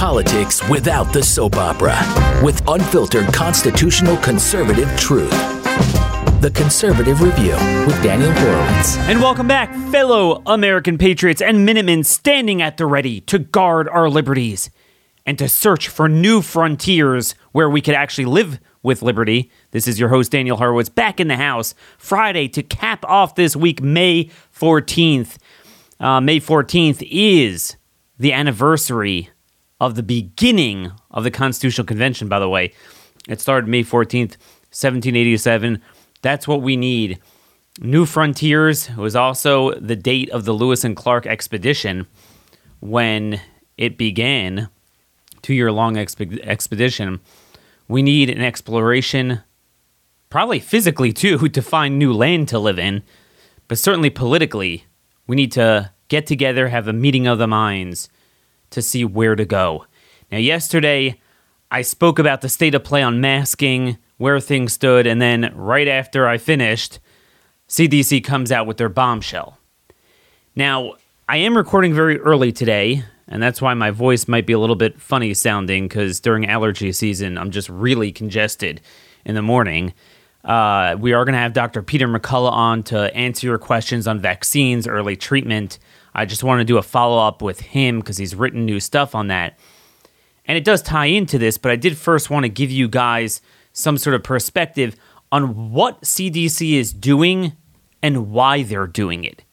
politics without the soap opera with unfiltered constitutional conservative truth. The Conservative Review with Daniel Horowitz. And welcome back, fellow American patriots and Minutemen standing at the ready to guard our liberties and to search for new frontiers where we could actually live with liberty. This is your host, Daniel Horowitz, back in the house Friday to cap off this week, May 14th. Uh, May 14th is the anniversary of the beginning of the Constitutional Convention, by the way. It started May 14th, 1787. That's what we need. New Frontiers was also the date of the Lewis and Clark expedition when it began, two year long exp- expedition. We need an exploration, probably physically too, to find new land to live in, but certainly politically. We need to get together, have a meeting of the minds to see where to go. Now, yesterday, I spoke about the state of play on masking, where things stood, and then right after I finished, CDC comes out with their bombshell. Now, I am recording very early today, and that's why my voice might be a little bit funny sounding because during allergy season, I'm just really congested in the morning. Uh, we are going to have Dr. Peter McCullough on to answer your questions on vaccines, early treatment. I just want to do a follow up with him because he's written new stuff on that. And it does tie into this, but I did first want to give you guys some sort of perspective on what CDC is doing and why they're doing it,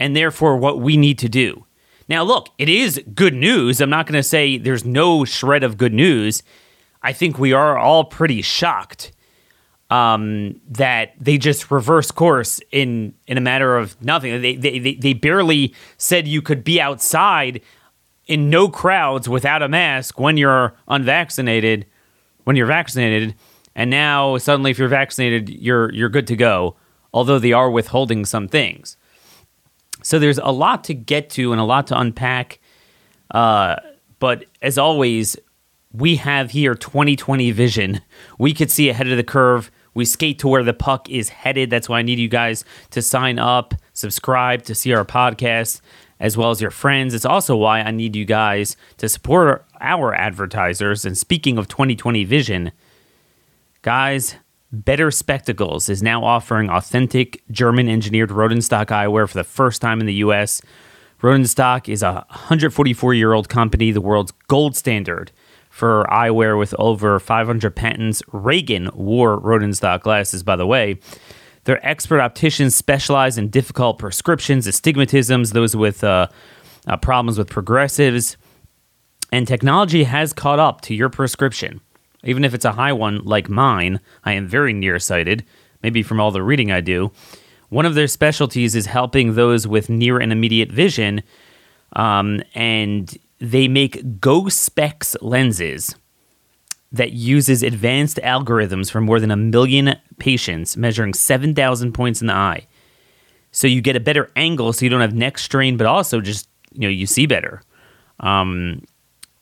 and therefore what we need to do. Now, look, it is good news. I'm not going to say there's no shred of good news. I think we are all pretty shocked um, that they just reverse course in in a matter of nothing. They, they they barely said you could be outside in no crowds without a mask when you're unvaccinated, when you're vaccinated, and now suddenly if you're vaccinated, you're you're good to go. Although they are withholding some things, so there's a lot to get to and a lot to unpack. Uh, but as always, we have here 2020 vision. We could see ahead of the curve we skate to where the puck is headed. That's why I need you guys to sign up, subscribe to see our podcast, as well as your friends. It's also why I need you guys to support our advertisers. And speaking of 2020 vision, guys, Better Spectacles is now offering authentic German engineered Rodenstock eyewear for the first time in the US. Rodenstock is a 144 year old company, the world's gold standard for eyewear with over 500 patents. Reagan wore Rodenstock glasses, by the way. Their expert opticians specialize in difficult prescriptions, astigmatisms, those with uh, uh, problems with progressives. And technology has caught up to your prescription. Even if it's a high one like mine, I am very nearsighted, maybe from all the reading I do. One of their specialties is helping those with near and immediate vision. Um, and they make Go Specs lenses that uses advanced algorithms for more than a million patients, measuring 7,000 points in the eye. So you get a better angle, so you don't have neck strain, but also just you know you see better, um,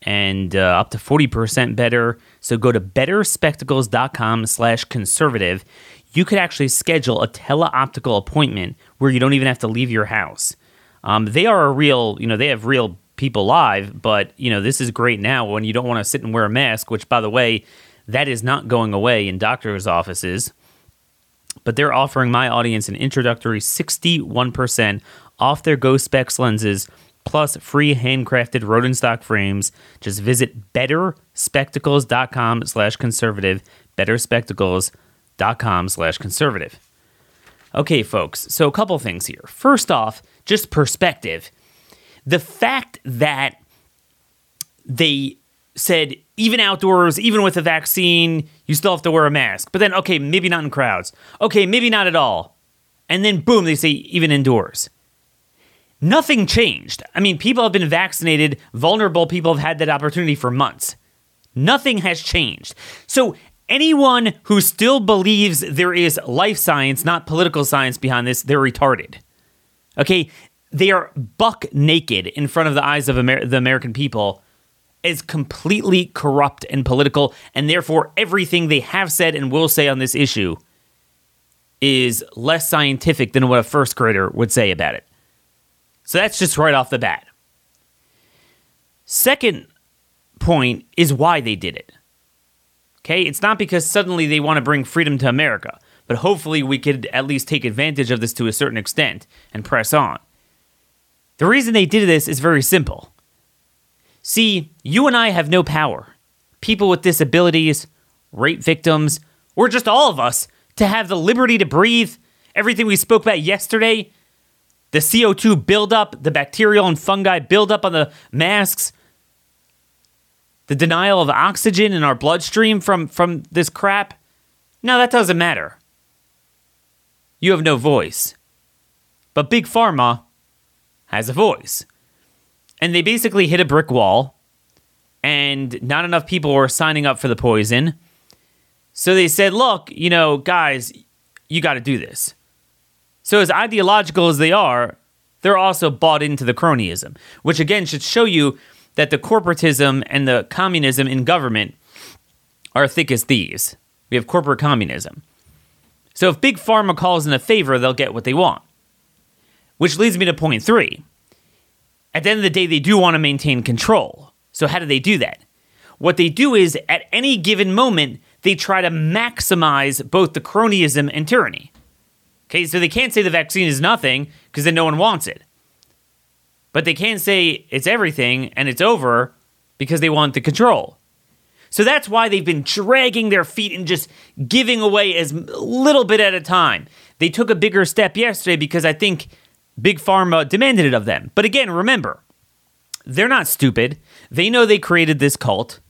and uh, up to 40% better. So go to betterspectacles.com/conservative. You could actually schedule a teleoptical appointment where you don't even have to leave your house. Um, they are a real, you know, they have real people live, but you know, this is great now when you don't want to sit and wear a mask, which by the way, that is not going away in doctors' offices. But they're offering my audience an introductory 61% off their Go Specs lenses plus free handcrafted Rodenstock frames. Just visit betterspectacles.com slash conservative, betterspectacles.com slash conservative. Okay, folks, so a couple things here. First off, just perspective the fact that they said even outdoors, even with a vaccine, you still have to wear a mask. But then, okay, maybe not in crowds. Okay, maybe not at all. And then, boom, they say even indoors. Nothing changed. I mean, people have been vaccinated, vulnerable people have had that opportunity for months. Nothing has changed. So, anyone who still believes there is life science, not political science behind this, they're retarded. Okay, they are buck naked in front of the eyes of Amer- the American people is completely corrupt and political, and therefore everything they have said and will say on this issue is less scientific than what a first grader would say about it. So that's just right off the bat. Second point is why they did it. Okay? It's not because suddenly they want to bring freedom to America, but hopefully we could at least take advantage of this to a certain extent and press on. The reason they did this is very simple. See, you and I have no power. People with disabilities, rape victims, or just all of us to have the liberty to breathe, everything we spoke about yesterday, the CO2 buildup, the bacterial and fungi buildup on the masks, the denial of oxygen in our bloodstream from, from this crap. No, that doesn't matter. You have no voice. But Big Pharma has a voice. And they basically hit a brick wall, and not enough people were signing up for the poison. So they said, look, you know, guys, you got to do this. So, as ideological as they are, they're also bought into the cronyism, which again should show you that the corporatism and the communism in government are thick as thieves. We have corporate communism. So, if Big Pharma calls in a favor, they'll get what they want. Which leads me to point three. At the end of the day, they do want to maintain control. So, how do they do that? What they do is, at any given moment, they try to maximize both the cronyism and tyranny. Okay, so they can't say the vaccine is nothing because then no one wants it. But they can't say it's everything and it's over because they want the control. So that's why they've been dragging their feet and just giving away as little bit at a time. They took a bigger step yesterday because I think Big Pharma demanded it of them. But again, remember, they're not stupid. They know they created this cult.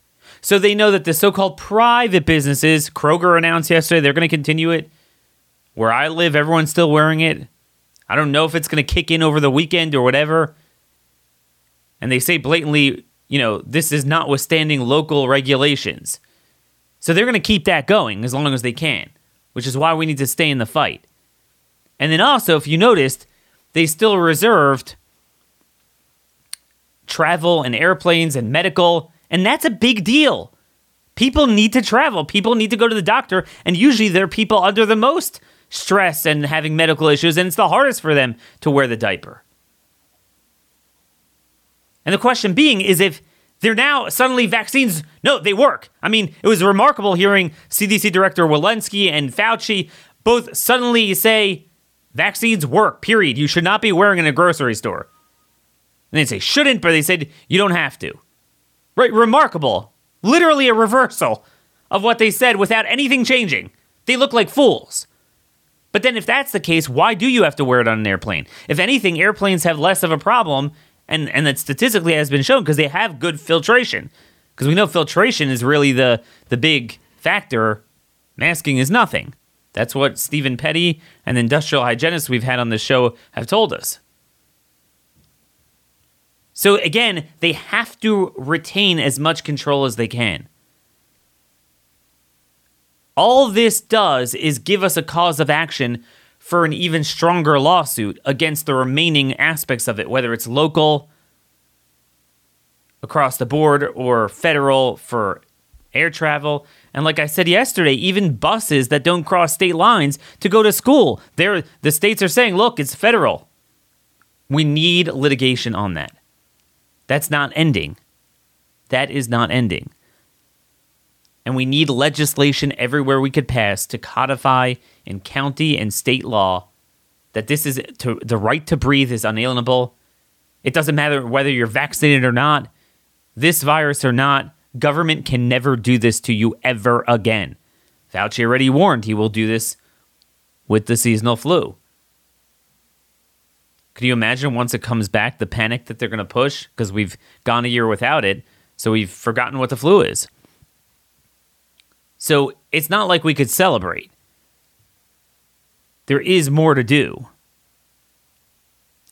So they know that the so called private businesses, Kroger announced yesterday, they're going to continue it. Where I live, everyone's still wearing it. I don't know if it's going to kick in over the weekend or whatever. And they say blatantly, you know, this is notwithstanding local regulations. So they're going to keep that going as long as they can, which is why we need to stay in the fight. And then also, if you noticed, they still reserved travel and airplanes and medical and that's a big deal. People need to travel, people need to go to the doctor, and usually they're people under the most stress and having medical issues, and it's the hardest for them to wear the diaper. And the question being is if they're now suddenly vaccines, no, they work. I mean, it was remarkable hearing CDC Director Walensky and Fauci both suddenly say vaccines work, period. You should not be wearing in a grocery store. And they say shouldn't, but they said you don't have to. Right, remarkable. Literally a reversal of what they said without anything changing. They look like fools. But then, if that's the case, why do you have to wear it on an airplane? If anything, airplanes have less of a problem, and, and that statistically has been shown because they have good filtration. Because we know filtration is really the, the big factor. Masking is nothing. That's what Stephen Petty and industrial hygienists we've had on the show have told us. So again, they have to retain as much control as they can. All this does is give us a cause of action for an even stronger lawsuit against the remaining aspects of it, whether it's local, across the board, or federal for air travel. And like I said yesterday, even buses that don't cross state lines to go to school, they the states are saying, look, it's federal. We need litigation on that. That's not ending. That is not ending. And we need legislation everywhere we could pass to codify in county and state law that this is to, the right to breathe is unalienable. It doesn't matter whether you're vaccinated or not, this virus or not, government can never do this to you ever again. Fauci already warned he will do this with the seasonal flu. Can you imagine once it comes back, the panic that they're going to push because we've gone a year without it, so we've forgotten what the flu is? So it's not like we could celebrate. There is more to do.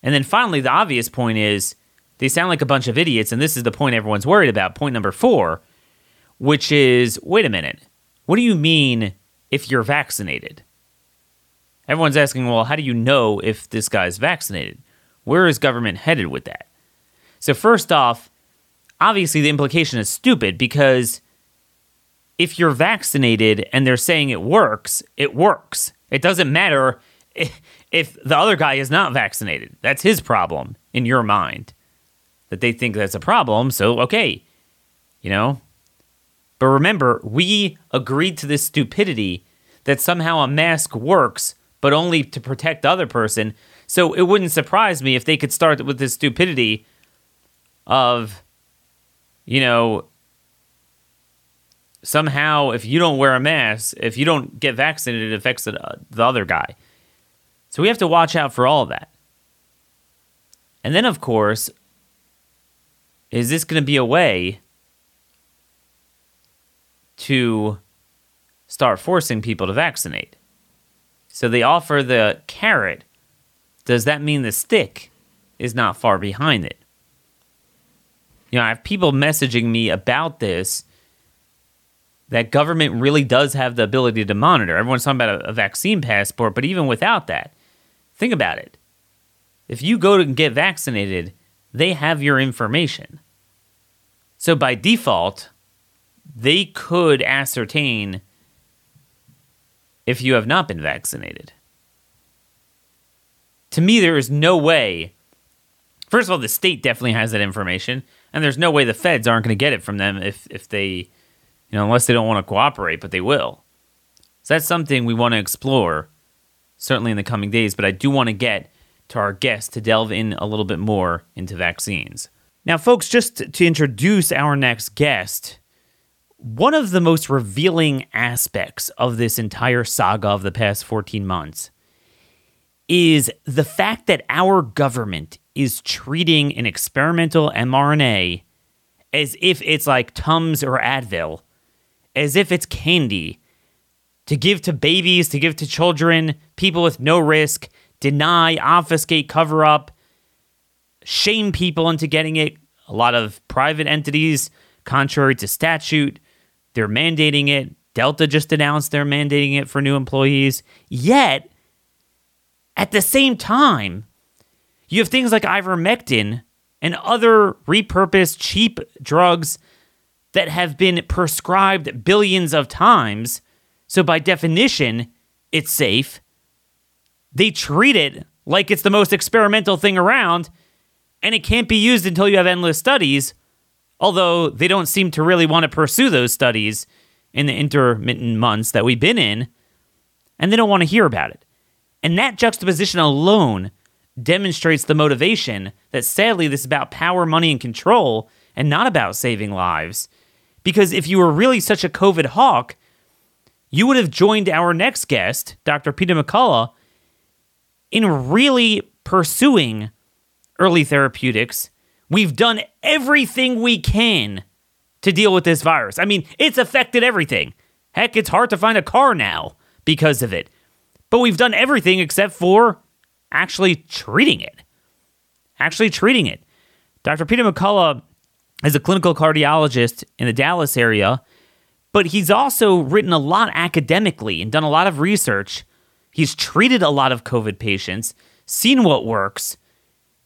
And then finally, the obvious point is they sound like a bunch of idiots, and this is the point everyone's worried about. Point number four, which is wait a minute. What do you mean if you're vaccinated? Everyone's asking, well, how do you know if this guy's vaccinated? Where is government headed with that? So, first off, obviously the implication is stupid because if you're vaccinated and they're saying it works, it works. It doesn't matter if the other guy is not vaccinated. That's his problem in your mind that they think that's a problem. So, okay, You know? But remember, we agreed to this stupidity that somehow a mask works, but only to protect the other person. So it wouldn't surprise me if they could start with this stupidity of, you know, somehow if you don't wear a mask, if you don't get vaccinated, it affects the, the other guy. So we have to watch out for all of that. And then, of course, is this going to be a way to start forcing people to vaccinate? So they offer the carrot. Does that mean the stick is not far behind it? You know, I have people messaging me about this that government really does have the ability to monitor. Everyone's talking about a, a vaccine passport, but even without that, think about it. If you go to get vaccinated, they have your information. So by default, they could ascertain if you have not been vaccinated. To me, there is no way. First of all, the state definitely has that information, and there's no way the feds aren't going to get it from them if, if they, you know, unless they don't want to cooperate, but they will. So that's something we want to explore, certainly in the coming days, but I do want to get to our guest to delve in a little bit more into vaccines. Now, folks, just to introduce our next guest, one of the most revealing aspects of this entire saga of the past 14 months is the fact that our government is treating an experimental mRNA as if it's like Tums or Advil, as if it's candy to give to babies, to give to children, people with no risk, deny, obfuscate, cover up, shame people into getting it. A lot of private entities, contrary to statute, they're mandating it. Delta just announced they're mandating it for new employees. Yet, at the same time, you have things like ivermectin and other repurposed cheap drugs that have been prescribed billions of times. So, by definition, it's safe. They treat it like it's the most experimental thing around, and it can't be used until you have endless studies, although they don't seem to really want to pursue those studies in the intermittent months that we've been in, and they don't want to hear about it. And that juxtaposition alone demonstrates the motivation that sadly this is about power, money, and control, and not about saving lives. Because if you were really such a COVID hawk, you would have joined our next guest, Dr. Peter McCullough, in really pursuing early therapeutics. We've done everything we can to deal with this virus. I mean, it's affected everything. Heck, it's hard to find a car now because of it. But we've done everything except for actually treating it. Actually treating it. Dr. Peter McCullough is a clinical cardiologist in the Dallas area, but he's also written a lot academically and done a lot of research He's treated a lot of COVID patients, seen what works,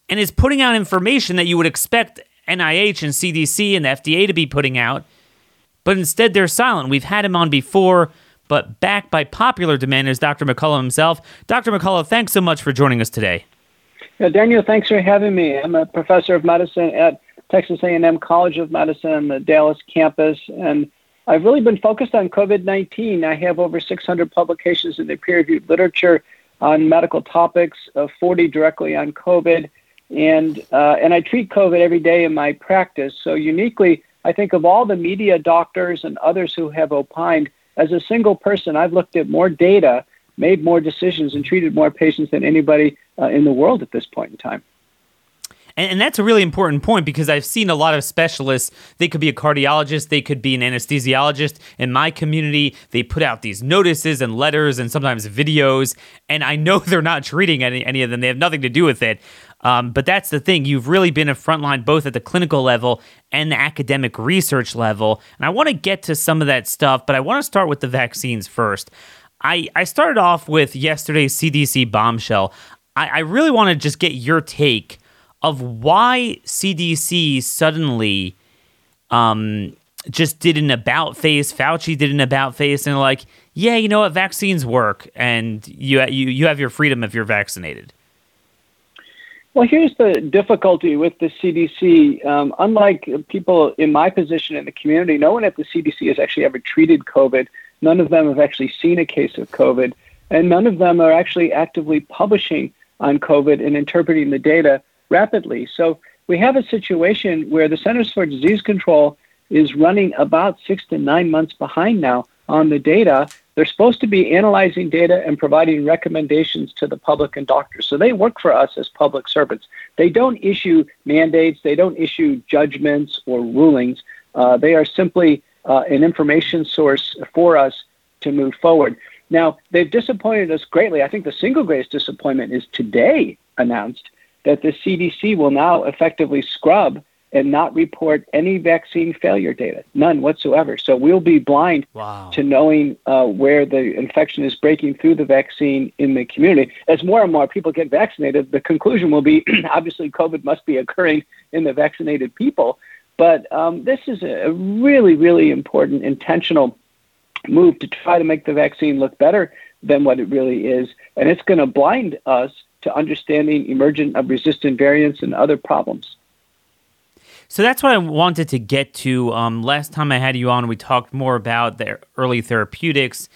and is putting out information that you would expect NIH and CDC and the FDA to be putting out. But instead, they're silent. We've had him on before, but backed by popular demand is Dr. McCullough himself. Dr. McCullough, thanks so much for joining us today. Yeah, Daniel, thanks for having me. I'm a professor of medicine at Texas A&M College of Medicine the Dallas campus, and I've really been focused on COVID 19. I have over 600 publications in the peer reviewed literature on medical topics, uh, 40 directly on COVID. And, uh, and I treat COVID every day in my practice. So, uniquely, I think of all the media doctors and others who have opined, as a single person, I've looked at more data, made more decisions, and treated more patients than anybody uh, in the world at this point in time. And, and, that's a really important point because I've seen a lot of specialists. They could be a cardiologist, they could be an anesthesiologist. In my community, they put out these notices and letters and sometimes videos. And I know they're not treating any, any of them, they have nothing to do with it. Um, but that's the thing. You've really been a frontline both at the clinical level and the academic research level. And I want to get to some of that stuff, but I want to start with the vaccines first. I, I started off with yesterday's CDC bombshell. I, I really want to just get your take of why CDC suddenly um, just did an about face. Fauci did an about face, and like, yeah, you know what, vaccines work, and you you you have your freedom if you're vaccinated. Well, here's the difficulty with the CDC. Um, unlike people in my position in the community, no one at the CDC has actually ever treated COVID. None of them have actually seen a case of COVID. And none of them are actually actively publishing on COVID and interpreting the data rapidly. So we have a situation where the Centers for Disease Control is running about six to nine months behind now on the data. They're supposed to be analyzing data and providing recommendations to the public and doctors. So they work for us as public servants. They don't issue mandates, they don't issue judgments or rulings. Uh, they are simply uh, an information source for us to move forward. Now, they've disappointed us greatly. I think the single greatest disappointment is today announced that the CDC will now effectively scrub and not report any vaccine failure data, none whatsoever. So we'll be blind wow. to knowing uh, where the infection is breaking through the vaccine in the community. As more and more people get vaccinated, the conclusion will be obviously COVID must be occurring in the vaccinated people. But um, this is a really, really important intentional move to try to make the vaccine look better than what it really is. And it's going to blind us to understanding emergent of resistant variants and other problems. So that's what I wanted to get to. Um, last time I had you on, we talked more about the early therapeutics,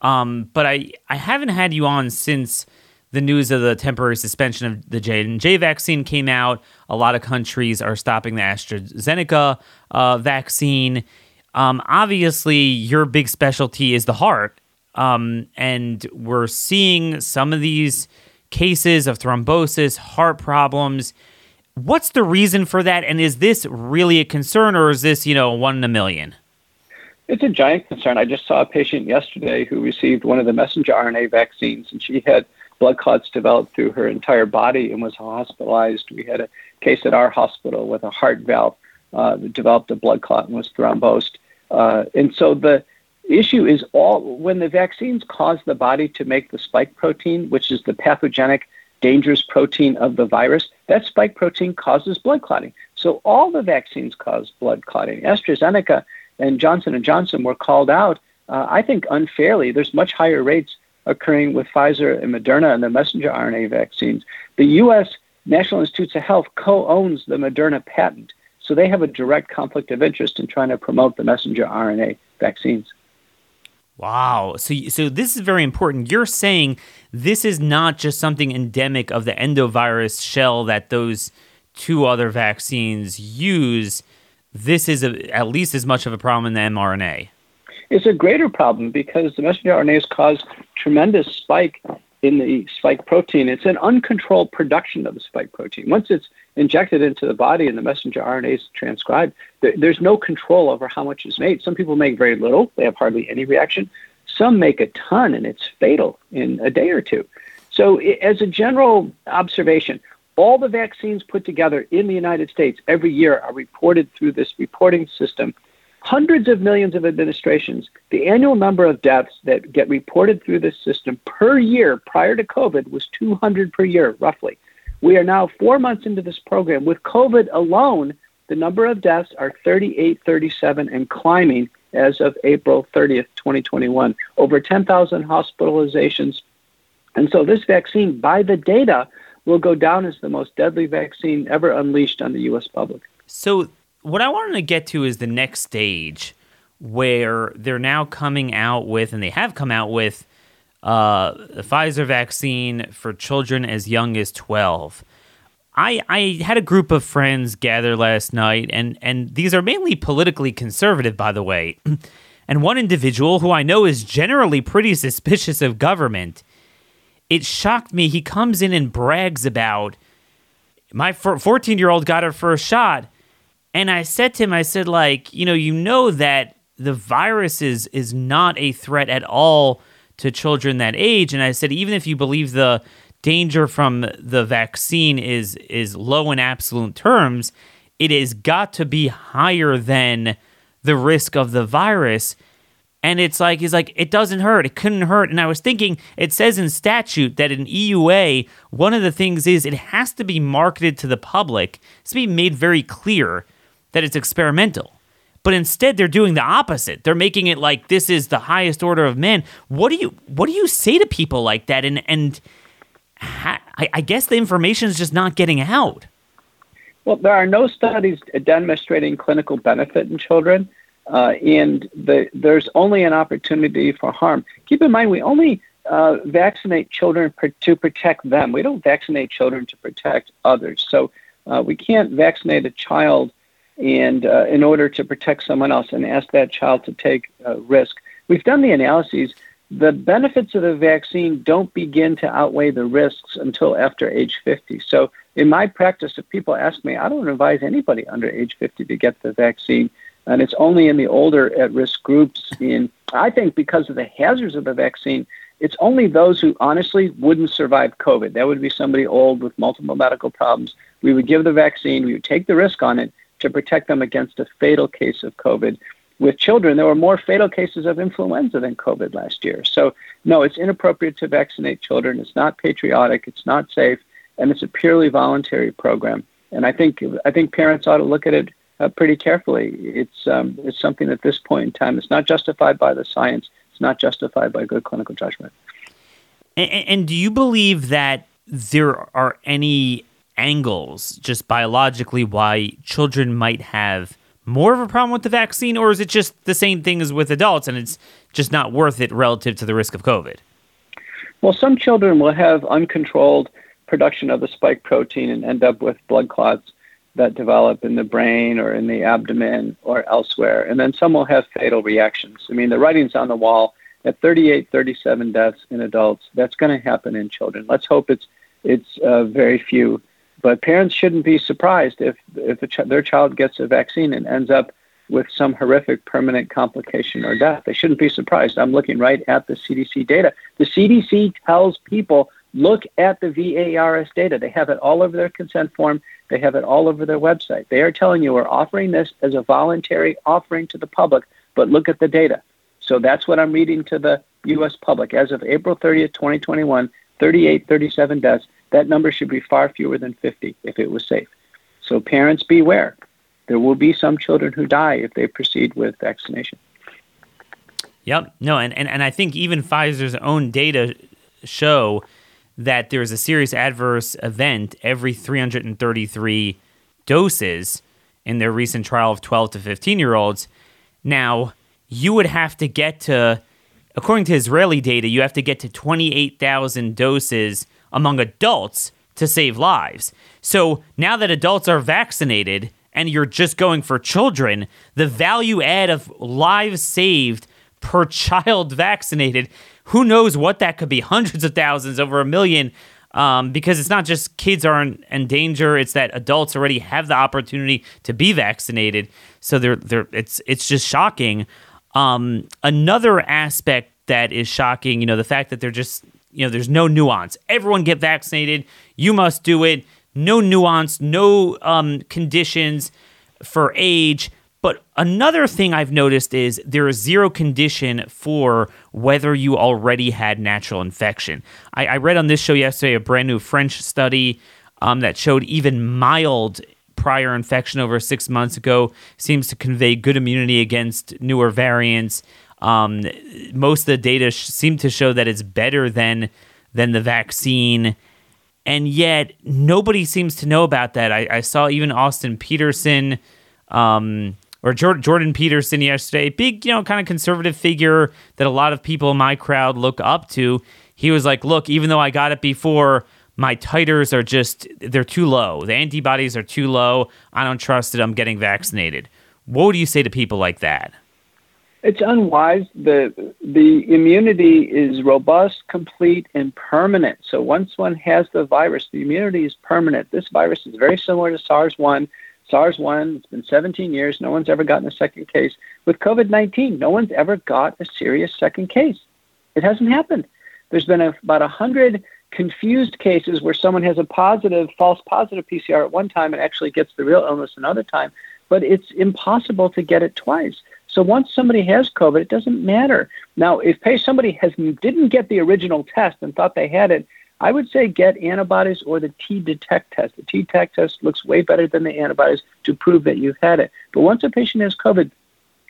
um, but I, I haven't had you on since the news of the temporary suspension of the J and J vaccine came out. A lot of countries are stopping the AstraZeneca uh, vaccine. Um, obviously, your big specialty is the heart, um, and we're seeing some of these cases of thrombosis, heart problems. What's the reason for that? And is this really a concern or is this, you know, one in a million? It's a giant concern. I just saw a patient yesterday who received one of the messenger RNA vaccines and she had blood clots developed through her entire body and was hospitalized. We had a case at our hospital with a heart valve uh, that developed a blood clot and was thrombosed. Uh, and so the issue is all when the vaccines cause the body to make the spike protein, which is the pathogenic dangerous protein of the virus, that spike protein causes blood clotting. So all the vaccines cause blood clotting. AstraZeneca and Johnson & Johnson were called out, uh, I think unfairly. There's much higher rates occurring with Pfizer and Moderna and the messenger RNA vaccines. The U.S. National Institutes of Health co-owns the Moderna patent, so they have a direct conflict of interest in trying to promote the messenger RNA vaccines. Wow. So, so this is very important. You're saying this is not just something endemic of the adenovirus shell that those two other vaccines use. This is a, at least as much of a problem in the mRNA. It's a greater problem because the messenger RNAs cause tremendous spike in the spike protein. It's an uncontrolled production of the spike protein. Once it's injected into the body and the messenger RNA is transcribed, there's no control over how much is made. Some people make very little, they have hardly any reaction. Some make a ton and it's fatal in a day or two. So, as a general observation, all the vaccines put together in the United States every year are reported through this reporting system. Hundreds of millions of administrations. The annual number of deaths that get reported through this system per year prior to COVID was 200 per year, roughly. We are now four months into this program. With COVID alone, the number of deaths are 38, 37, and climbing as of April 30th, 2021. Over 10,000 hospitalizations. And so this vaccine, by the data, will go down as the most deadly vaccine ever unleashed on the U.S. public. So, what I wanted to get to is the next stage where they're now coming out with, and they have come out with, uh, the Pfizer vaccine for children as young as 12. I, I had a group of friends gather last night, and, and these are mainly politically conservative, by the way. and one individual who I know is generally pretty suspicious of government, it shocked me. He comes in and brags about my 14 year old got her first shot. And I said to him, I said, like, you know, you know that the virus is, is not a threat at all to children that age. And I said, even if you believe the danger from the vaccine is is low in absolute terms, it has got to be higher than the risk of the virus. And it's like he's like, it doesn't hurt. It couldn't hurt. And I was thinking, it says in statute that in EUA, one of the things is it has to be marketed to the public. It's to be made very clear that it's experimental. But instead, they're doing the opposite. They're making it like this is the highest order of men. What do you what do you say to people like that? And and I, I guess the information is just not getting out. Well, there are no studies demonstrating clinical benefit in children, uh, and the, there's only an opportunity for harm. Keep in mind, we only uh, vaccinate children per, to protect them. We don't vaccinate children to protect others. So uh, we can't vaccinate a child and uh, in order to protect someone else and ask that child to take risk. We've done the analyses. The benefits of the vaccine don't begin to outweigh the risks until after age 50. So in my practice, if people ask me, I don't advise anybody under age 50 to get the vaccine. And it's only in the older at risk groups. In I think because of the hazards of the vaccine, it's only those who honestly wouldn't survive COVID. That would be somebody old with multiple medical problems. We would give the vaccine, we would take the risk on it to protect them against a fatal case of COVID. With children, there were more fatal cases of influenza than COVID last year. So, no, it's inappropriate to vaccinate children. It's not patriotic. It's not safe and it's a purely voluntary program. And I think I think parents ought to look at it uh, pretty carefully. It's um, it's something at this point in time it's not justified by the science. It's not justified by good clinical judgment. And, and do you believe that there are any angles, just biologically, why children might have more of a problem with the vaccine, or is it just the same thing as with adults, and it's just not worth it relative to the risk of COVID? Well, some children will have uncontrolled production of the spike protein and end up with blood clots that develop in the brain or in the abdomen or elsewhere. And then some will have fatal reactions. I mean, the writing's on the wall at 38, 37 deaths in adults. That's going to happen in children. Let's hope it's it's uh, very few. But parents shouldn't be surprised if if ch- their child gets a vaccine and ends up with some horrific permanent complication or death. They shouldn't be surprised. I'm looking right at the CDC data. The CDC tells people Look at the VAERS data. They have it all over their consent form. They have it all over their website. They are telling you we're offering this as a voluntary offering to the public, but look at the data. So that's what I'm reading to the U.S. public. As of April 30th, 2021, 38, 37 deaths. That number should be far fewer than 50 if it was safe. So parents beware. There will be some children who die if they proceed with vaccination. Yep. No, and, and, and I think even Pfizer's own data show that there's a serious adverse event every 333 doses in their recent trial of 12 to 15 year olds. Now, you would have to get to, according to Israeli data, you have to get to 28,000 doses among adults to save lives. So now that adults are vaccinated and you're just going for children, the value add of lives saved per child vaccinated who knows what that could be? Hundreds of thousands over a million um, because it's not just kids are in, in, danger it's that adults already have the opportunity to be vaccinated. So they're, they're it's it's just shocking. Um, another aspect that is shocking you know the fact that they're just you know there's no nuance everyone get vaccinated you must do it no nuance no um, conditions for age but another thing I've noticed is there is zero condition for whether you already had natural infection. I, I read on this show yesterday a brand new French study um, that showed even mild prior infection over six months ago seems to convey good immunity against newer variants. Um, most of the data sh- seem to show that it's better than than the vaccine, and yet nobody seems to know about that. I, I saw even Austin Peterson. Um, or Jordan Peterson yesterday, big, you know, kind of conservative figure that a lot of people in my crowd look up to. He was like, look, even though I got it before, my titers are just, they're too low. The antibodies are too low. I don't trust it. I'm getting vaccinated. What do you say to people like that? It's unwise. The the immunity is robust, complete, and permanent. So once one has the virus, the immunity is permanent. This virus is very similar to SARS one SARS 1, it's been 17 years. No one's ever gotten a second case. With COVID 19, no one's ever got a serious second case. It hasn't happened. There's been a, about 100 confused cases where someone has a positive, false positive PCR at one time and actually gets the real illness another time, but it's impossible to get it twice. So once somebody has COVID, it doesn't matter. Now, if somebody has didn't get the original test and thought they had it, I would say get antibodies or the T-detect test. The T-detect test looks way better than the antibodies to prove that you've had it. But once a patient has COVID,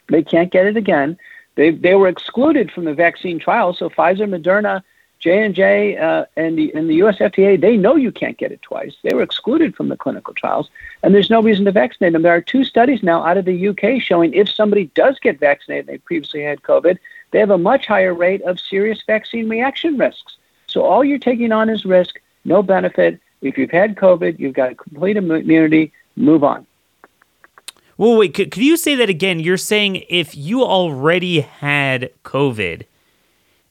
they can't get it again. They, they were excluded from the vaccine trial. So Pfizer, Moderna, J and J uh, and the and the U.S. FDA, they know you can't get it twice. They were excluded from the clinical trials, and there's no reason to vaccinate them. There are two studies now out of the UK showing if somebody does get vaccinated, they previously had COVID, they have a much higher rate of serious vaccine reaction risks. So all you're taking on is risk, no benefit. If you've had COVID, you've got complete immunity. Move on. Well, wait. Could, could you say that again? You're saying if you already had COVID,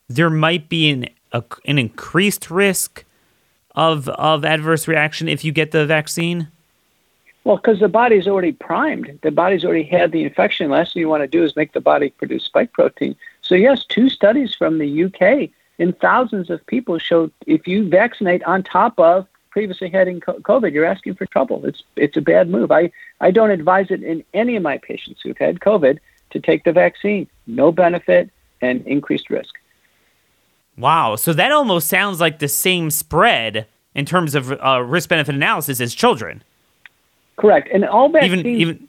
there might be an a, an increased risk of of adverse reaction if you get the vaccine? Well, because the body's already primed. The body's already had the infection. Last thing you want to do is make the body produce spike protein. So yes, two studies from the UK in thousands of people showed if you vaccinate on top of previously having COVID, you're asking for trouble. It's it's a bad move. I, I don't advise it in any of my patients who've had COVID to take the vaccine. No benefit and increased risk. Wow. So that almost sounds like the same spread in terms of uh, risk benefit analysis as children. Correct. And all vaccines, even, even,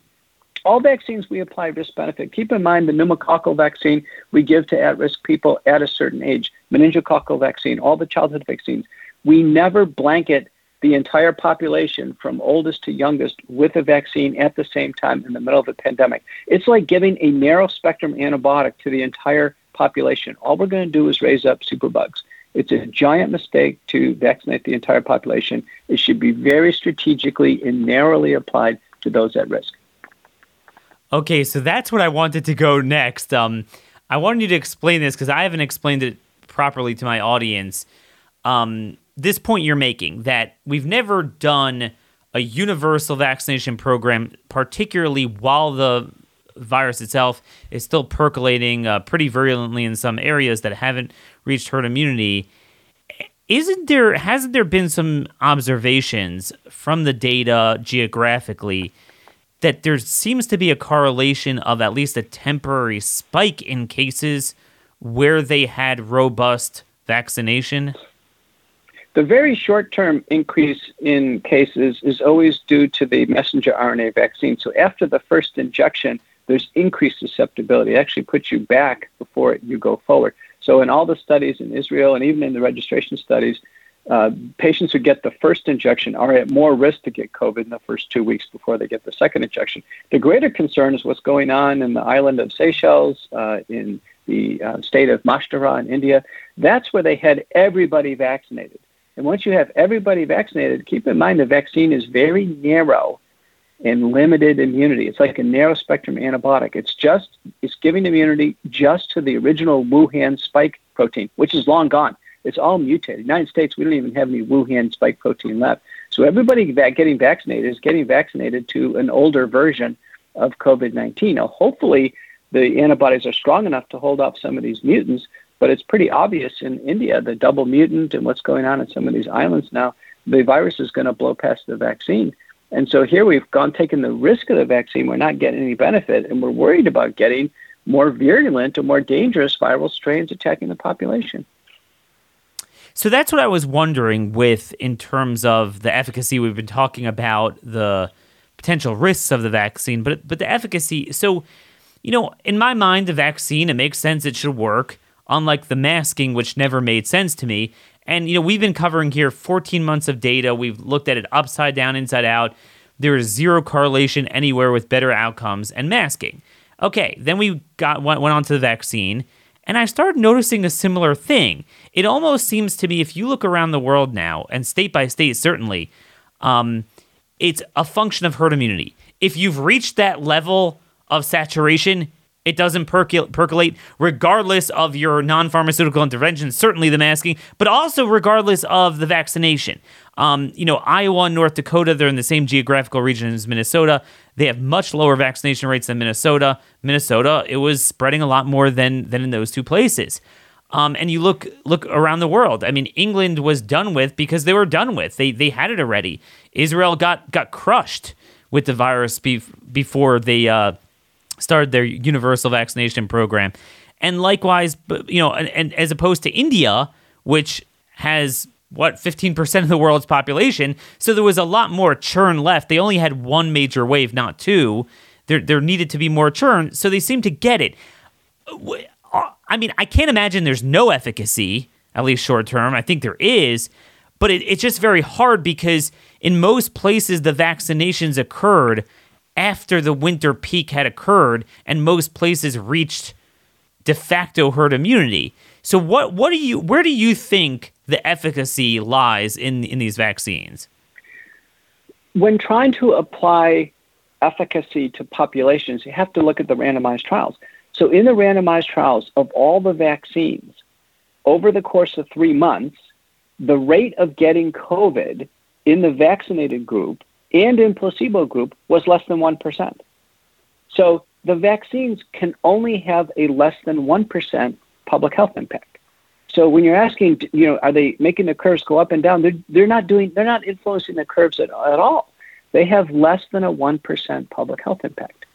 all vaccines we apply risk benefit. Keep in mind the pneumococcal vaccine we give to at risk people at a certain age, meningococcal vaccine, all the childhood vaccines. We never blanket the entire population from oldest to youngest with a vaccine at the same time in the middle of a pandemic. It's like giving a narrow spectrum antibiotic to the entire population. All we're going to do is raise up superbugs. It's a giant mistake to vaccinate the entire population. It should be very strategically and narrowly applied to those at risk. Okay, so that's what I wanted to go next. Um, I wanted you to explain this because I haven't explained it properly to my audience. Um, this point you're making that we've never done a universal vaccination program, particularly while the virus itself is still percolating uh, pretty virulently in some areas that haven't reached herd immunity. Isn't there hasn't there been some observations from the data geographically that there seems to be a correlation of at least a temporary spike in cases where they had robust vaccination? The very short term increase in cases is always due to the messenger RNA vaccine. So after the first injection, there's increased susceptibility. It actually puts you back before you go forward. So, in all the studies in Israel and even in the registration studies, uh, patients who get the first injection are at more risk to get COVID in the first two weeks before they get the second injection. The greater concern is what's going on in the island of Seychelles, uh, in the uh, state of Maharashtra in India. That's where they had everybody vaccinated. And once you have everybody vaccinated, keep in mind the vaccine is very narrow and limited immunity. It's like a narrow spectrum antibiotic. It's just it's giving immunity just to the original Wuhan spike protein, which is long gone. It's all mutated. United States, we don't even have any Wuhan spike protein left. So everybody that getting vaccinated is getting vaccinated to an older version of COVID-19. Now, hopefully, the antibodies are strong enough to hold off some of these mutants. But it's pretty obvious in India, the double mutant and what's going on in some of these islands now. The virus is going to blow past the vaccine. And so here we've gone taking the risk of the vaccine. We're not getting any benefit, and we're worried about getting more virulent or more dangerous viral strains attacking the population. So that's what I was wondering with in terms of the efficacy. We've been talking about the potential risks of the vaccine, but but the efficacy. So, you know, in my mind, the vaccine it makes sense. It should work. Unlike the masking, which never made sense to me, and you know, we've been covering here 14 months of data. We've looked at it upside down, inside out. There is zero correlation anywhere with better outcomes and masking. Okay, then we got went, went on to the vaccine, and I started noticing a similar thing. It almost seems to me, if you look around the world now, and state by state, certainly, um, it's a function of herd immunity. If you've reached that level of saturation, it doesn't percolate regardless of your non pharmaceutical intervention, certainly the masking, but also regardless of the vaccination. Um, you know, Iowa and North Dakota, they're in the same geographical region as Minnesota. They have much lower vaccination rates than Minnesota. Minnesota, it was spreading a lot more than, than in those two places. Um, and you look look around the world. I mean, England was done with because they were done with. They they had it already. Israel got got crushed with the virus be- before they uh, started their universal vaccination program. And likewise, you know, and, and as opposed to India, which has what 15% of the world's population, so there was a lot more churn left. They only had one major wave, not two. There there needed to be more churn, so they seem to get it. Uh, I mean, I can't imagine there's no efficacy at least short term. I think there is, but it, it's just very hard because in most places the vaccinations occurred after the winter peak had occurred, and most places reached de facto herd immunity. So what what do you where do you think the efficacy lies in in these vaccines? When trying to apply efficacy to populations, you have to look at the randomized trials. So in the randomized trials of all the vaccines over the course of 3 months, the rate of getting COVID in the vaccinated group and in placebo group was less than 1%. So the vaccines can only have a less than 1% public health impact. So when you're asking, you know, are they making the curves go up and down? They're, they're not doing, they're not influencing the curves at, at all. They have less than a 1% public health impact.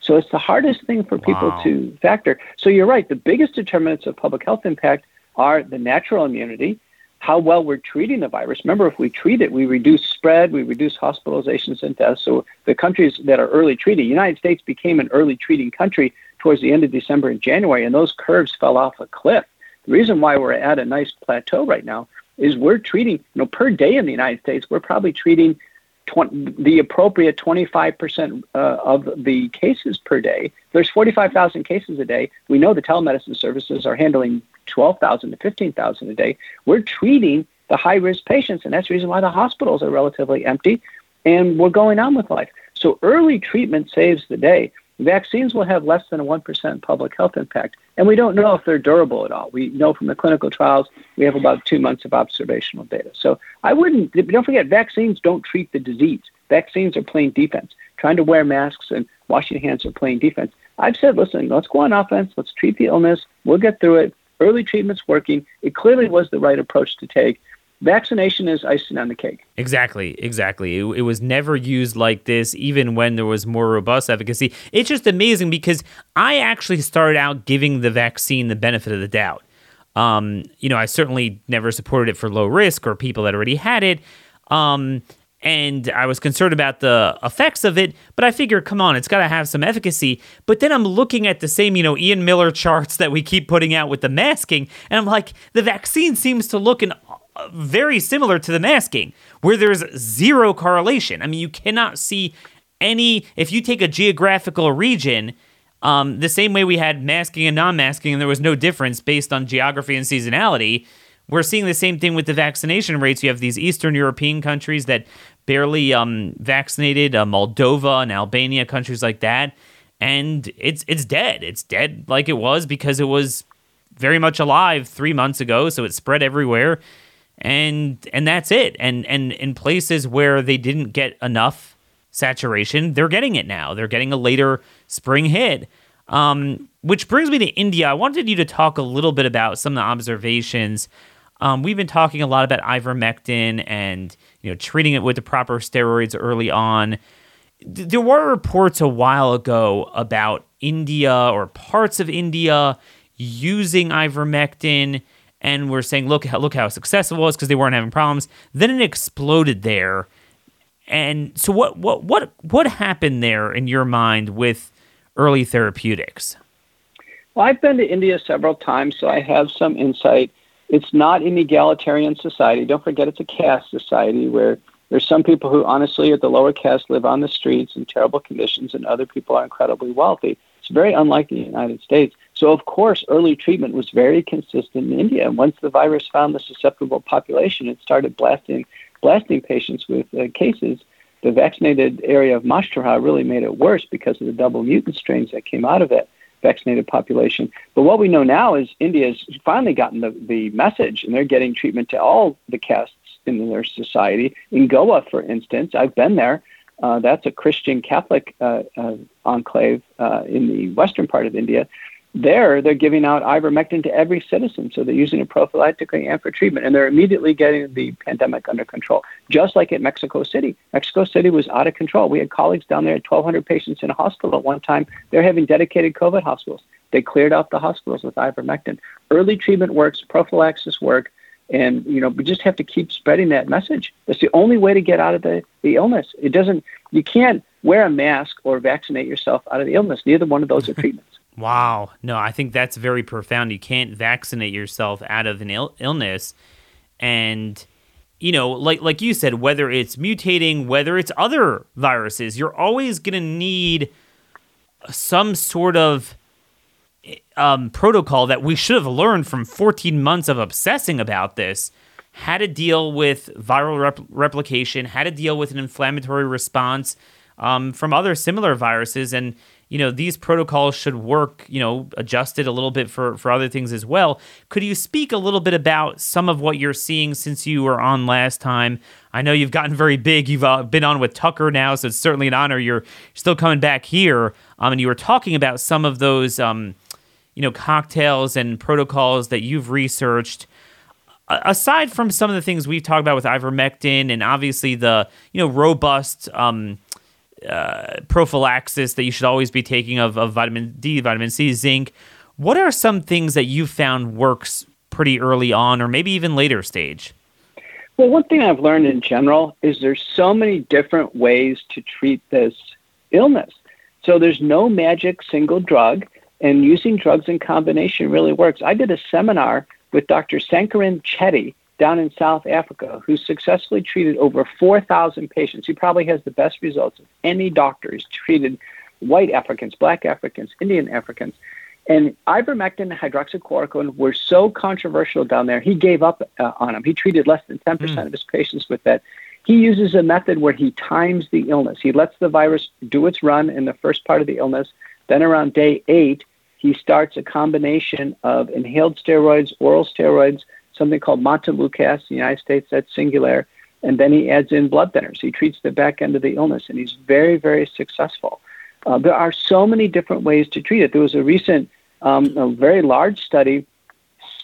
So it's the hardest thing for people wow. to factor. So you're right. The biggest determinants of public health impact are the natural immunity, how well we're treating the virus. Remember, if we treat it, we reduce spread, we reduce hospitalizations and deaths. So the countries that are early treating, the United States became an early treating country towards the end of December and January, and those curves fell off a cliff. The reason why we're at a nice plateau right now is we're treating, you know, per day in the United States, we're probably treating 20, the appropriate 25% uh, of the cases per day. There's 45,000 cases a day. We know the telemedicine services are handling 12,000 to 15,000 a day. We're treating the high risk patients, and that's the reason why the hospitals are relatively empty, and we're going on with life. So early treatment saves the day. Vaccines will have less than a 1% public health impact, and we don't know if they're durable at all. We know from the clinical trials we have about two months of observational data. So I wouldn't, don't forget, vaccines don't treat the disease. Vaccines are playing defense. Trying to wear masks and washing hands are playing defense. I've said, listen, let's go on offense. Let's treat the illness. We'll get through it. Early treatment's working. It clearly was the right approach to take. Vaccination is icing on the cake. Exactly, exactly. It, it, was never used like this, even when there was more robust efficacy. It's just amazing because I actually started out giving the vaccine the benefit of the doubt. Um, you know, I certainly never supported it for low risk or people that already had it. Um, and I was concerned about the effects of it, but I figured, come on, it's got to have some efficacy. But then I'm looking at the same, you know, Ian Miller charts that we keep putting out with the masking, and I'm like, the vaccine seems to look uh, very similar to the masking, where there's zero correlation. I mean, you cannot see any, if you take a geographical region, um, the same way we had masking and non masking, and there was no difference based on geography and seasonality. We're seeing the same thing with the vaccination rates. You have these Eastern European countries that barely um, vaccinated, uh, Moldova and Albania, countries like that, and it's it's dead. It's dead like it was because it was very much alive three months ago, so it spread everywhere, and and that's it. And and in places where they didn't get enough saturation, they're getting it now. They're getting a later spring hit. Um, which brings me to India. I wanted you to talk a little bit about some of the observations. Um, we've been talking a lot about ivermectin and you know, treating it with the proper steroids early on. There were reports a while ago about India or parts of India using ivermectin, and we're saying, look, look how successful it was because they weren't having problems. Then it exploded there, and so what? What? What? What happened there in your mind with early therapeutics? Well, I've been to India several times, so I have some insight. It's not an egalitarian society. Don't forget it's a caste society where there's some people who honestly at the lower caste live on the streets in terrible conditions and other people are incredibly wealthy. It's very unlike the United States. So of course early treatment was very consistent in India. And once the virus found the susceptible population, it started blasting blasting patients with uh, cases. The vaccinated area of Maharashtra really made it worse because of the double mutant strains that came out of it vaccinated population. But what we know now is India has finally gotten the, the message, and they're getting treatment to all the castes in their society. In Goa, for instance, I've been there. Uh, that's a Christian Catholic uh, uh, enclave uh, in the western part of India. There, they're giving out ivermectin to every citizen, so they're using it prophylactically and for treatment, and they're immediately getting the pandemic under control. Just like at Mexico City, Mexico City was out of control. We had colleagues down there, 1,200 patients in a hospital at one time. They're having dedicated COVID hospitals. They cleared out the hospitals with ivermectin. Early treatment works, prophylaxis work, and you know we just have to keep spreading that message. That's the only way to get out of the, the illness. It doesn't. You can't wear a mask or vaccinate yourself out of the illness. Neither one of those are treatments. Wow. No, I think that's very profound. You can't vaccinate yourself out of an Ill- illness. And, you know, like like you said, whether it's mutating, whether it's other viruses, you're always going to need some sort of um, protocol that we should have learned from 14 months of obsessing about this how to deal with viral rep- replication, how to deal with an inflammatory response um, from other similar viruses. And, you know, these protocols should work, you know, adjusted a little bit for, for other things as well. Could you speak a little bit about some of what you're seeing since you were on last time? I know you've gotten very big. You've uh, been on with Tucker now, so it's certainly an honor. You're still coming back here. Um, and you were talking about some of those, um, you know, cocktails and protocols that you've researched aside from some of the things we've talked about with ivermectin and obviously the you know robust um, uh, prophylaxis that you should always be taking of, of vitamin D, vitamin C, zinc, what are some things that you found works pretty early on or maybe even later stage? Well, one thing I've learned in general is there's so many different ways to treat this illness. So there's no magic single drug, and using drugs in combination really works. I did a seminar with Dr. Shankara Chetty down in South Africa, who successfully treated over 4,000 patients. He probably has the best results of any doctor. He's treated white Africans, black Africans, Indian Africans. And ivermectin and hydroxychloroquine were so controversial down there, he gave up uh, on them. He treated less than 10% mm. of his patients with that. He uses a method where he times the illness. He lets the virus do its run in the first part of the illness. Then around day eight, he starts a combination of inhaled steroids, oral steroids, something called montelukast in the United States, that's Singulair, and then he adds in blood thinners. He treats the back end of the illness, and he's very, very successful. Uh, there are so many different ways to treat it. There was a recent, um, a very large study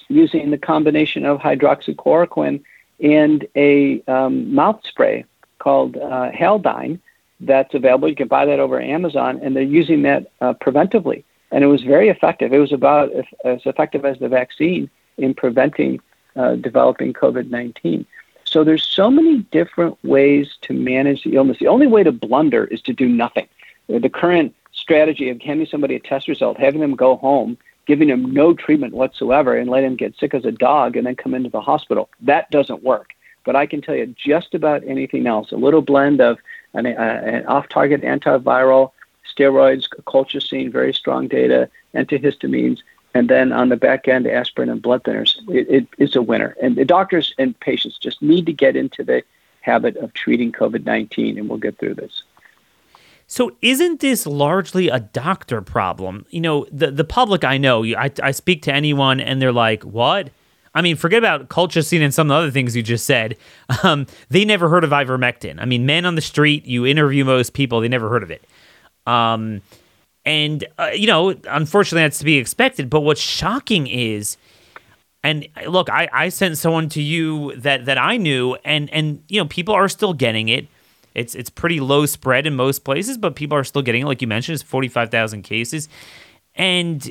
using the combination of hydroxychloroquine and a um, mouth spray called uh, Haldane that's available. You can buy that over Amazon, and they're using that uh, preventively and it was very effective. It was about as effective as the vaccine in preventing uh, developing COVID 19. So there's so many different ways to manage the illness. The only way to blunder is to do nothing. The current strategy of handing somebody a test result, having them go home, giving them no treatment whatsoever, and letting them get sick as a dog and then come into the hospital, that doesn't work. But I can tell you just about anything else. A little blend of an, uh, an off-target antiviral, steroids, colchicine, very strong data, antihistamines, and then on the back end, aspirin and blood thinners. It, it is a winner. And the doctors and patients just need to get into the habit of treating COVID 19, and we'll get through this. So, isn't this largely a doctor problem? You know, the, the public I know, I, I speak to anyone and they're like, what? I mean, forget about colchicine and some of the other things you just said. Um, they never heard of ivermectin. I mean, men on the street, you interview most people, they never heard of it. Um, and uh, you know, unfortunately, that's to be expected. But what's shocking is, and look, I, I sent someone to you that that I knew, and and you know, people are still getting it. It's it's pretty low spread in most places, but people are still getting it. Like you mentioned, it's forty five thousand cases, and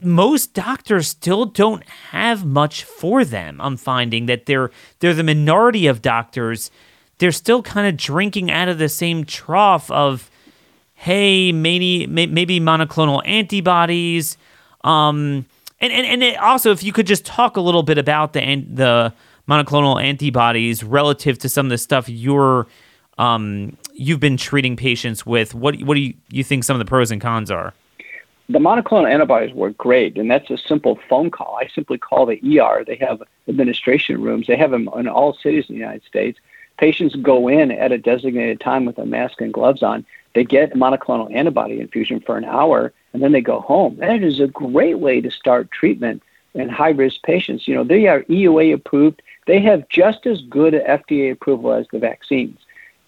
most doctors still don't have much for them. I'm finding that they're they're the minority of doctors. They're still kind of drinking out of the same trough of hey, maybe maybe monoclonal antibodies. Um, and and, and also, if you could just talk a little bit about the the monoclonal antibodies relative to some of the stuff you're um, you've been treating patients with. What what do you, you think some of the pros and cons are? The monoclonal antibodies work great, and that's a simple phone call. I simply call the ER. They have administration rooms. They have them in all cities in the United States. Patients go in at a designated time with a mask and gloves on. They get monoclonal antibody infusion for an hour, and then they go home. That is a great way to start treatment in high risk patients. You know, they are EUA approved. They have just as good FDA approval as the vaccines,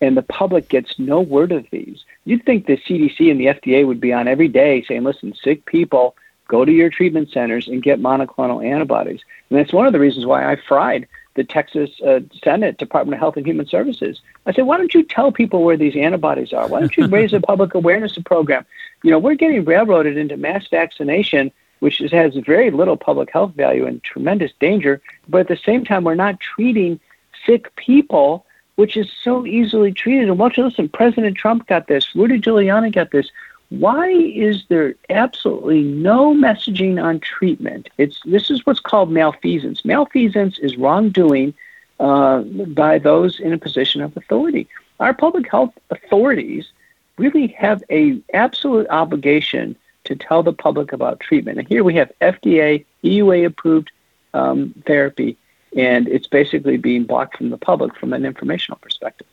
and the public gets no word of these. You'd think the CDC and the FDA would be on every day saying, listen, sick people, go to your treatment centers and get monoclonal antibodies. And that's one of the reasons why I fried the Texas uh, Senate Department of Health and Human Services. I said, why don't you tell people where these antibodies are? Why don't you raise a public awareness program? You know, we're getting railroaded into mass vaccination, which has very little public health value and tremendous danger. But at the same time, we're not treating sick people, which is so easily treated. And watch, listen, President Trump got this, Rudy Giuliani got this. Why is there absolutely no messaging on treatment? It's this is what's called malfeasance. Malfeasance is wrongdoing uh, by those in a position of authority. Our public health authorities really have a absolute obligation to tell the public about treatment. And here we have FDA, EUA approved um, therapy, and it's basically being blocked from the public from an informational perspective.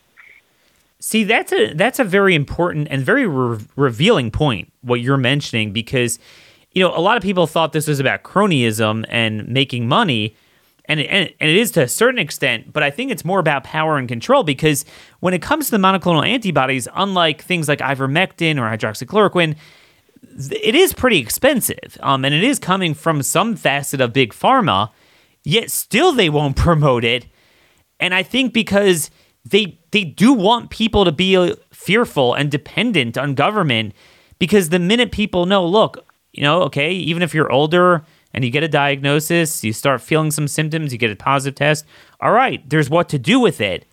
See, that's a that's a very important and very re- revealing point what you're mentioning because you know a lot of people thought this was about cronyism and making money, and it, and it is to a certain extent, but I think it's more about power and control because when it comes to the monoclonal antibodies, unlike things like ivermectin or hydroxychloroquine, it is pretty expensive, um, and it is coming from some facet of big pharma. Yet still, they won't promote it, and I think because they they do want people to be fearful and dependent on government because the minute people know, look, you know, okay, even if you're older and you get a diagnosis, you start feeling some symptoms, you get a positive test, all right, there's what to do with it.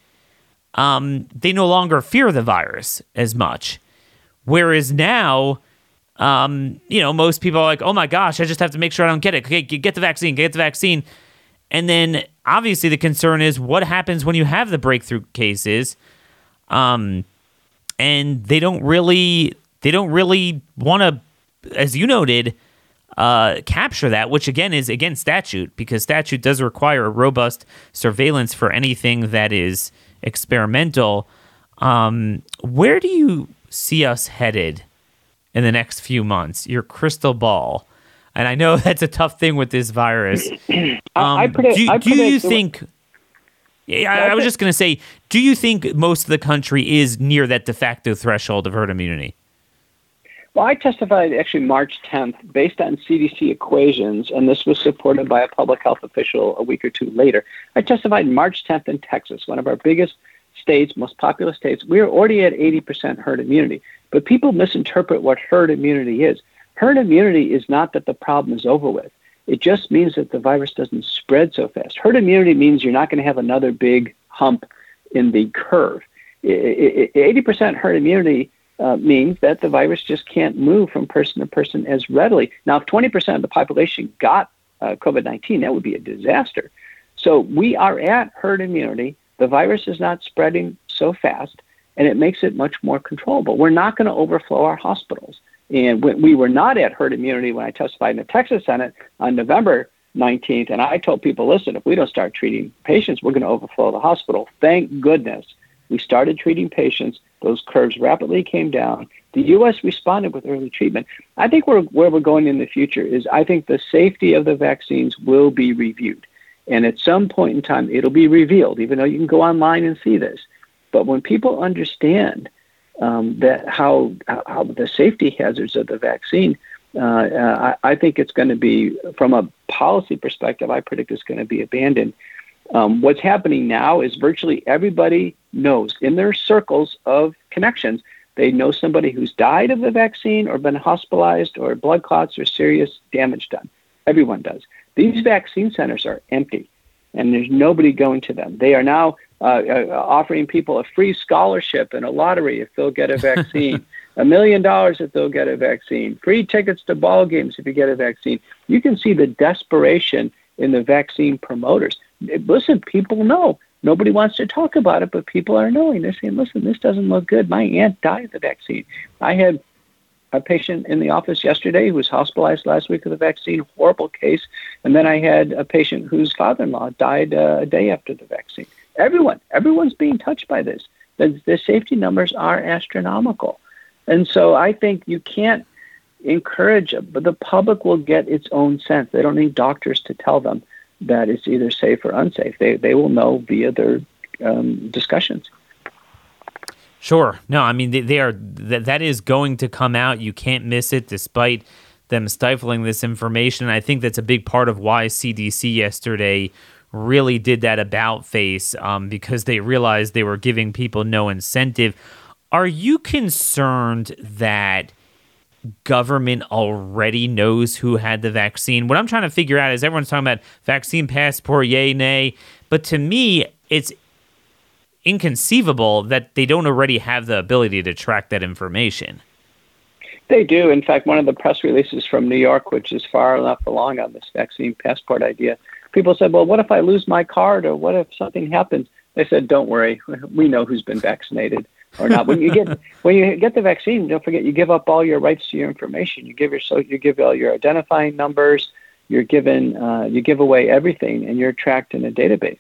Um, they no longer fear the virus as much. Whereas now, um, you know, most people are like, oh my gosh, I just have to make sure I don't get it. Okay, get the vaccine, get the vaccine. And then obviously the concern is what happens when you have the breakthrough cases. Um, and they don't really they don't really want to, as you noted, uh, capture that, which again is against statute because statute does require a robust surveillance for anything that is experimental. Um, where do you see us headed in the next few months? Your crystal ball. And I know that's a tough thing with this virus. Um, I, predict, do, do you think? Yeah, I, I was just going to say, do you think most of the country is near that de facto threshold of herd immunity? Well, I testified actually March 10th based on CDC equations, and this was supported by a public health official a week or two later. I testified March 10th in Texas, one of our biggest states, most populous states. We are already at 80% herd immunity, but people misinterpret what herd immunity is. Herd immunity is not that the problem is over with. It just means that the virus doesn't spread so fast. Herd immunity means you're not going to have another big hump in the curve. 80% herd immunity uh, means that the virus just can't move from person to person as readily. Now, if 20% of the population got uh, COVID 19, that would be a disaster. So we are at herd immunity. The virus is not spreading so fast, and it makes it much more controllable. We're not going to overflow our hospitals. And we were not at herd immunity when I testified in the Texas Senate on November 19th. And I told people, listen, if we don't start treating patients, we're going to overflow the hospital. Thank goodness we started treating patients. Those curves rapidly came down. The U.S. responded with early treatment. I think where, where we're going in the future is I think the safety of the vaccines will be reviewed. And at some point in time, it'll be revealed, even though you can go online and see this. But when people understand um, that how, how the safety hazards of the vaccine. Uh, uh, I, I, think it's going to be, from a policy perspective, I predict it's going to be abandoned. Um, what's happening now is virtually everybody knows in their circles of connections, they know somebody who's died of the vaccine or been hospitalized or blood clots or serious damage done. Everyone does. These vaccine centers are empty and there's nobody going to them. They are now uh, uh, offering people a free scholarship and a lottery if they'll get a vaccine, a million dollars if they'll get a vaccine, free tickets to ball games if you get a vaccine. You can see the desperation in the vaccine promoters. Listen, people know. Nobody wants to talk about it, but people are knowing. They're saying, listen, this doesn't look good. My aunt died of the vaccine. I had a patient in the office yesterday who was hospitalized last week with a vaccine, horrible case. And then I had a patient whose father in law died uh, a day after the vaccine. Everyone, everyone's being touched by this. The, the safety numbers are astronomical. And so I think you can't encourage but the public will get its own sense. They don't need doctors to tell them that it's either safe or unsafe. They, they will know via their um, discussions. Sure. No, I mean they, they are that that is going to come out. You can't miss it, despite them stifling this information. I think that's a big part of why CDC yesterday really did that about face um, because they realized they were giving people no incentive. Are you concerned that government already knows who had the vaccine? What I'm trying to figure out is everyone's talking about vaccine passport, yay, nay. But to me, it's inconceivable that they don't already have the ability to track that information. They do. In fact, one of the press releases from New York, which is far enough along on this vaccine passport idea, people said, well, what if I lose my card or what if something happens? They said, don't worry. We know who's been vaccinated or not. when you get when you get the vaccine, don't forget you give up all your rights to your information. You give your so you give all your identifying numbers. You're given uh, you give away everything, and you're tracked in a database.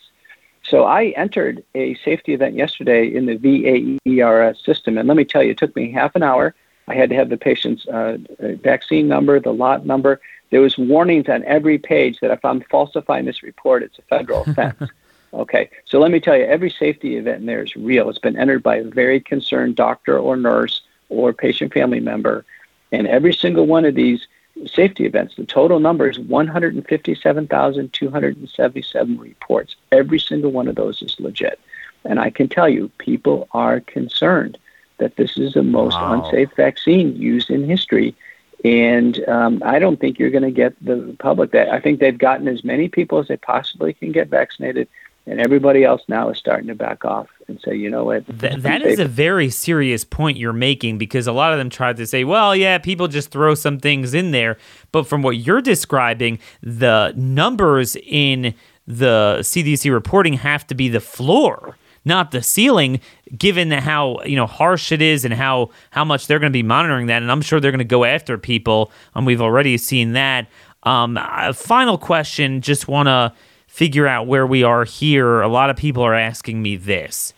So I entered a safety event yesterday in the VAERS system, and let me tell you, it took me half an hour. I had to have the patient's uh, vaccine number, the lot number. There was warnings on every page that if I'm falsifying this report, it's a federal offense. Okay, so let me tell you, every safety event in there is real. It's been entered by a very concerned doctor or nurse or patient family member. And every single one of these safety events, the total number is 157,277 reports. Every single one of those is legit. And I can tell you, people are concerned that this is the most wow. unsafe vaccine used in history. And um, I don't think you're going to get the public that. I think they've gotten as many people as they possibly can get vaccinated and everybody else now is starting to back off and say, you know what? Th- that is a very serious point you're making because a lot of them tried to say, well, yeah, people just throw some things in there. But from what you're describing, the numbers in the CDC reporting have to be the floor, not the ceiling, given how you know harsh it is and how how much they're going to be monitoring that. And I'm sure they're going to go after people. And we've already seen that. Um, final question, just want to figure out where we are here, a lot of people are asking me this.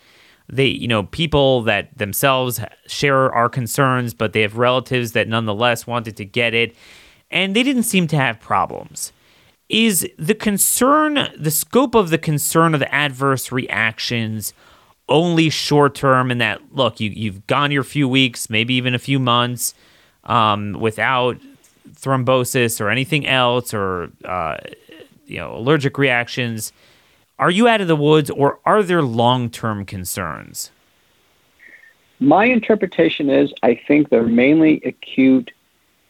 They, you know, people that themselves share our concerns, but they have relatives that nonetheless wanted to get it, and they didn't seem to have problems. Is the concern, the scope of the concern of the adverse reactions only short term in that, look, you, you've gone your few weeks, maybe even a few months um, without thrombosis or anything else or uh, you know allergic reactions. Are you out of the woods, or are there long term concerns? My interpretation is I think they're mainly acute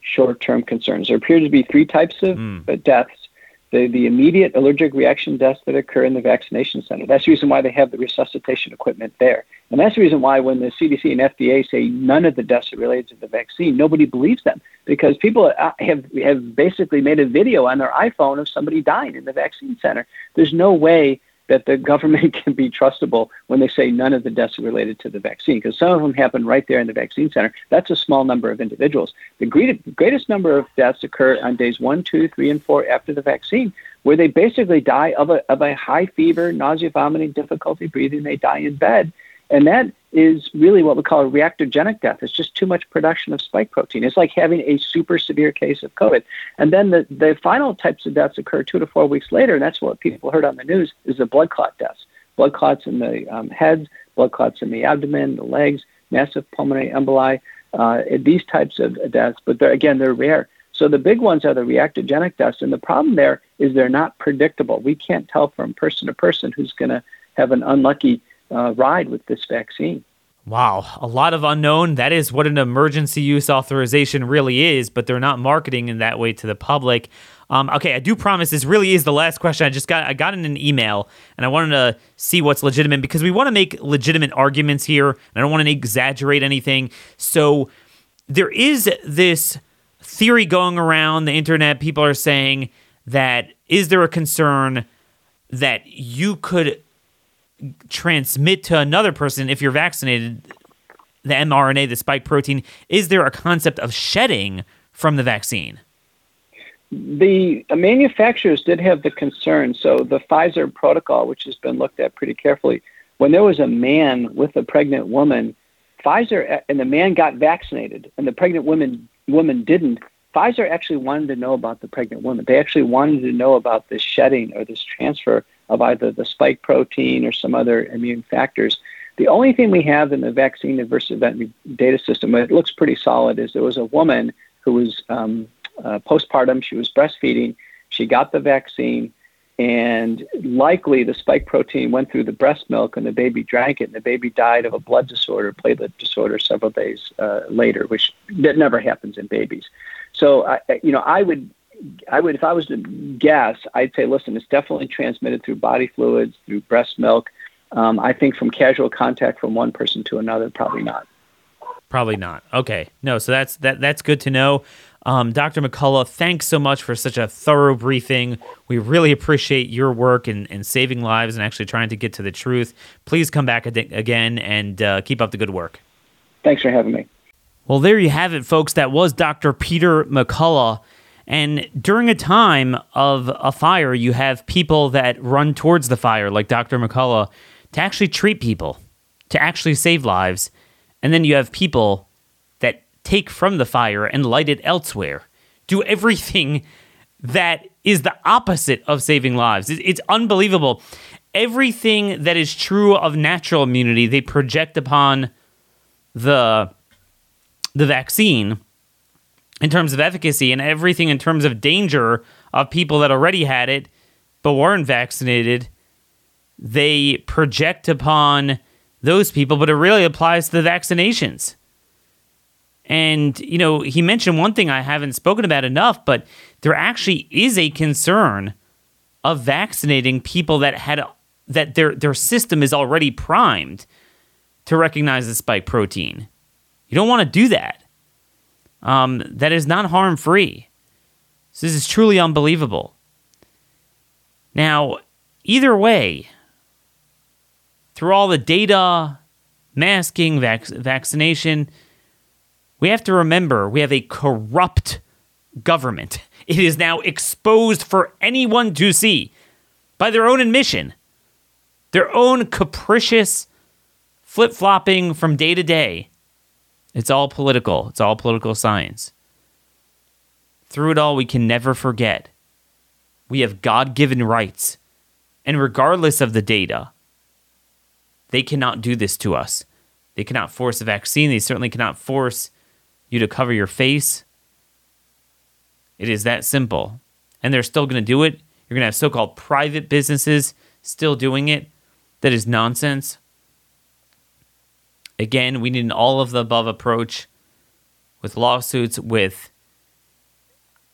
short term concerns. There appear to be three types of mm. deaths the, the immediate allergic reaction deaths that occur in the vaccination center. That's the reason why they have the resuscitation equipment there. And that's the reason why when the CDC and FDA say none of the deaths are related to the vaccine, nobody believes them because people uh, have, have basically made a video on their iPhone of somebody dying in the vaccine center. There's no way that the government can be trustable when they say none of the deaths are related to the vaccine, because some of them happen right there in the vaccine center. That's a small number of individuals. The greatest number of deaths occur on days one, two, three, and four after the vaccine, where they basically die of a, of a high fever, nausea, vomiting, difficulty breathing. They die in bed. And that is really what we call a reactogenic death. It's just too much production of spike protein. It's like having a super severe case of COVID. And then the, the final types of deaths occur two to four weeks later, and that's what people heard on the news, is the blood clot deaths. Blood clots in the um, heads, blood clots in the abdomen, the legs, massive pulmonary emboli, uh, these types of deaths. But they're, again, they're rare. So the big ones are the reactogenic deaths, and the problem there is they're not predictable. We can't tell from person to person who's going to have an unlucky uh, ride with this vaccine. Wow, a lot of unknown. That is what an emergency use authorization really is, but they're not marketing in that way to the public. Um, okay, I do promise this really is the last question. I just got I got in an email and I wanted to see what's legitimate because we want to make legitimate arguments here. And I don't want to exaggerate anything. So there is this theory going around the internet. People are saying that is there a concern that you could transmit to another person if you're vaccinated the mRNA, the spike protein. Is there a concept of shedding from the vaccine? The uh, manufacturers did have the concern. So the Pfizer protocol, which has been looked at pretty carefully, when there was a man with a pregnant woman, Pfizer uh, and the man got vaccinated, and the pregnant woman woman didn't. Pfizer actually wanted to know about the pregnant woman. They actually wanted to know about this shedding or this transfer of either the spike protein or some other immune factors. The only thing we have in the vaccine adverse event data system, it looks pretty solid, is there was a woman who was um, uh, postpartum, she was breastfeeding, she got the vaccine, and likely the spike protein went through the breast milk and the baby drank it, and the baby died of a blood disorder, platelet disorder, several days uh, later, which that never happens in babies. So, I, you know, I would I would, if I was to guess, I'd say, listen, it's definitely transmitted through body fluids, through breast milk. Um, I think from casual contact from one person to another, probably not. Probably not. Okay. No, so that's that that's good to know. Um, Dr. McCullough, thanks so much for such a thorough briefing. We really appreciate your work in, in saving lives and actually trying to get to the truth. Please come back ad- again and uh, keep up the good work. Thanks for having me. Well, there you have it, folks. That was Dr. Peter McCullough. And during a time of a fire, you have people that run towards the fire, like Dr. McCullough, to actually treat people, to actually save lives. And then you have people that take from the fire and light it elsewhere, do everything that is the opposite of saving lives. It's unbelievable. Everything that is true of natural immunity, they project upon the the vaccine in terms of efficacy and everything in terms of danger of people that already had it but weren't vaccinated, they project upon those people, but it really applies to the vaccinations. And, you know, he mentioned one thing I haven't spoken about enough, but there actually is a concern of vaccinating people that had that their their system is already primed to recognize the spike protein. You don't want to do that um, that is not harm free. So this is truly unbelievable. Now, either way, through all the data, masking, vac- vaccination, we have to remember we have a corrupt government. It is now exposed for anyone to see by their own admission, their own capricious flip flopping from day to day it's all political, it's all political science. Through it all, we can never forget we have God given rights. And regardless of the data, they cannot do this to us. They cannot force a vaccine. They certainly cannot force you to cover your face. It is that simple. And they're still going to do it. You're going to have so called private businesses still doing it. That is nonsense. Again, we need an all of the above approach with lawsuits, with,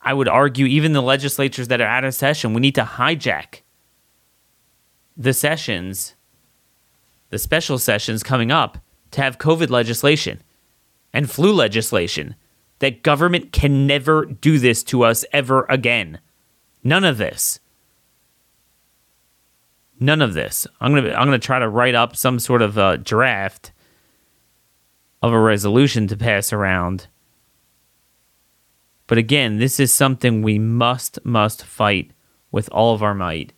I would argue, even the legislatures that are out of session. We need to hijack the sessions, the special sessions coming up to have COVID legislation and flu legislation. That government can never do this to us ever again. None of this. None of this. I'm gonna I'm gonna try to write up some sort of a draft of a resolution to pass around. But again, this is something we must, must fight with all of our might.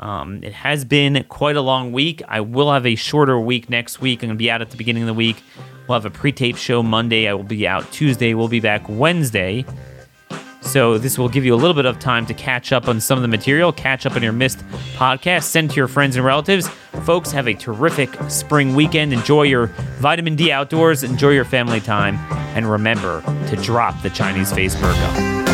Um, it has been quite a long week. I will have a shorter week next week. I'm going to be out at the beginning of the week. We'll have a pre tape show Monday. I will be out Tuesday. We'll be back Wednesday. So this will give you a little bit of time to catch up on some of the material, catch up on your missed podcast, send to your friends and relatives. Folks, have a terrific spring weekend. Enjoy your vitamin D outdoors, enjoy your family time, and remember to drop the Chinese face burqa.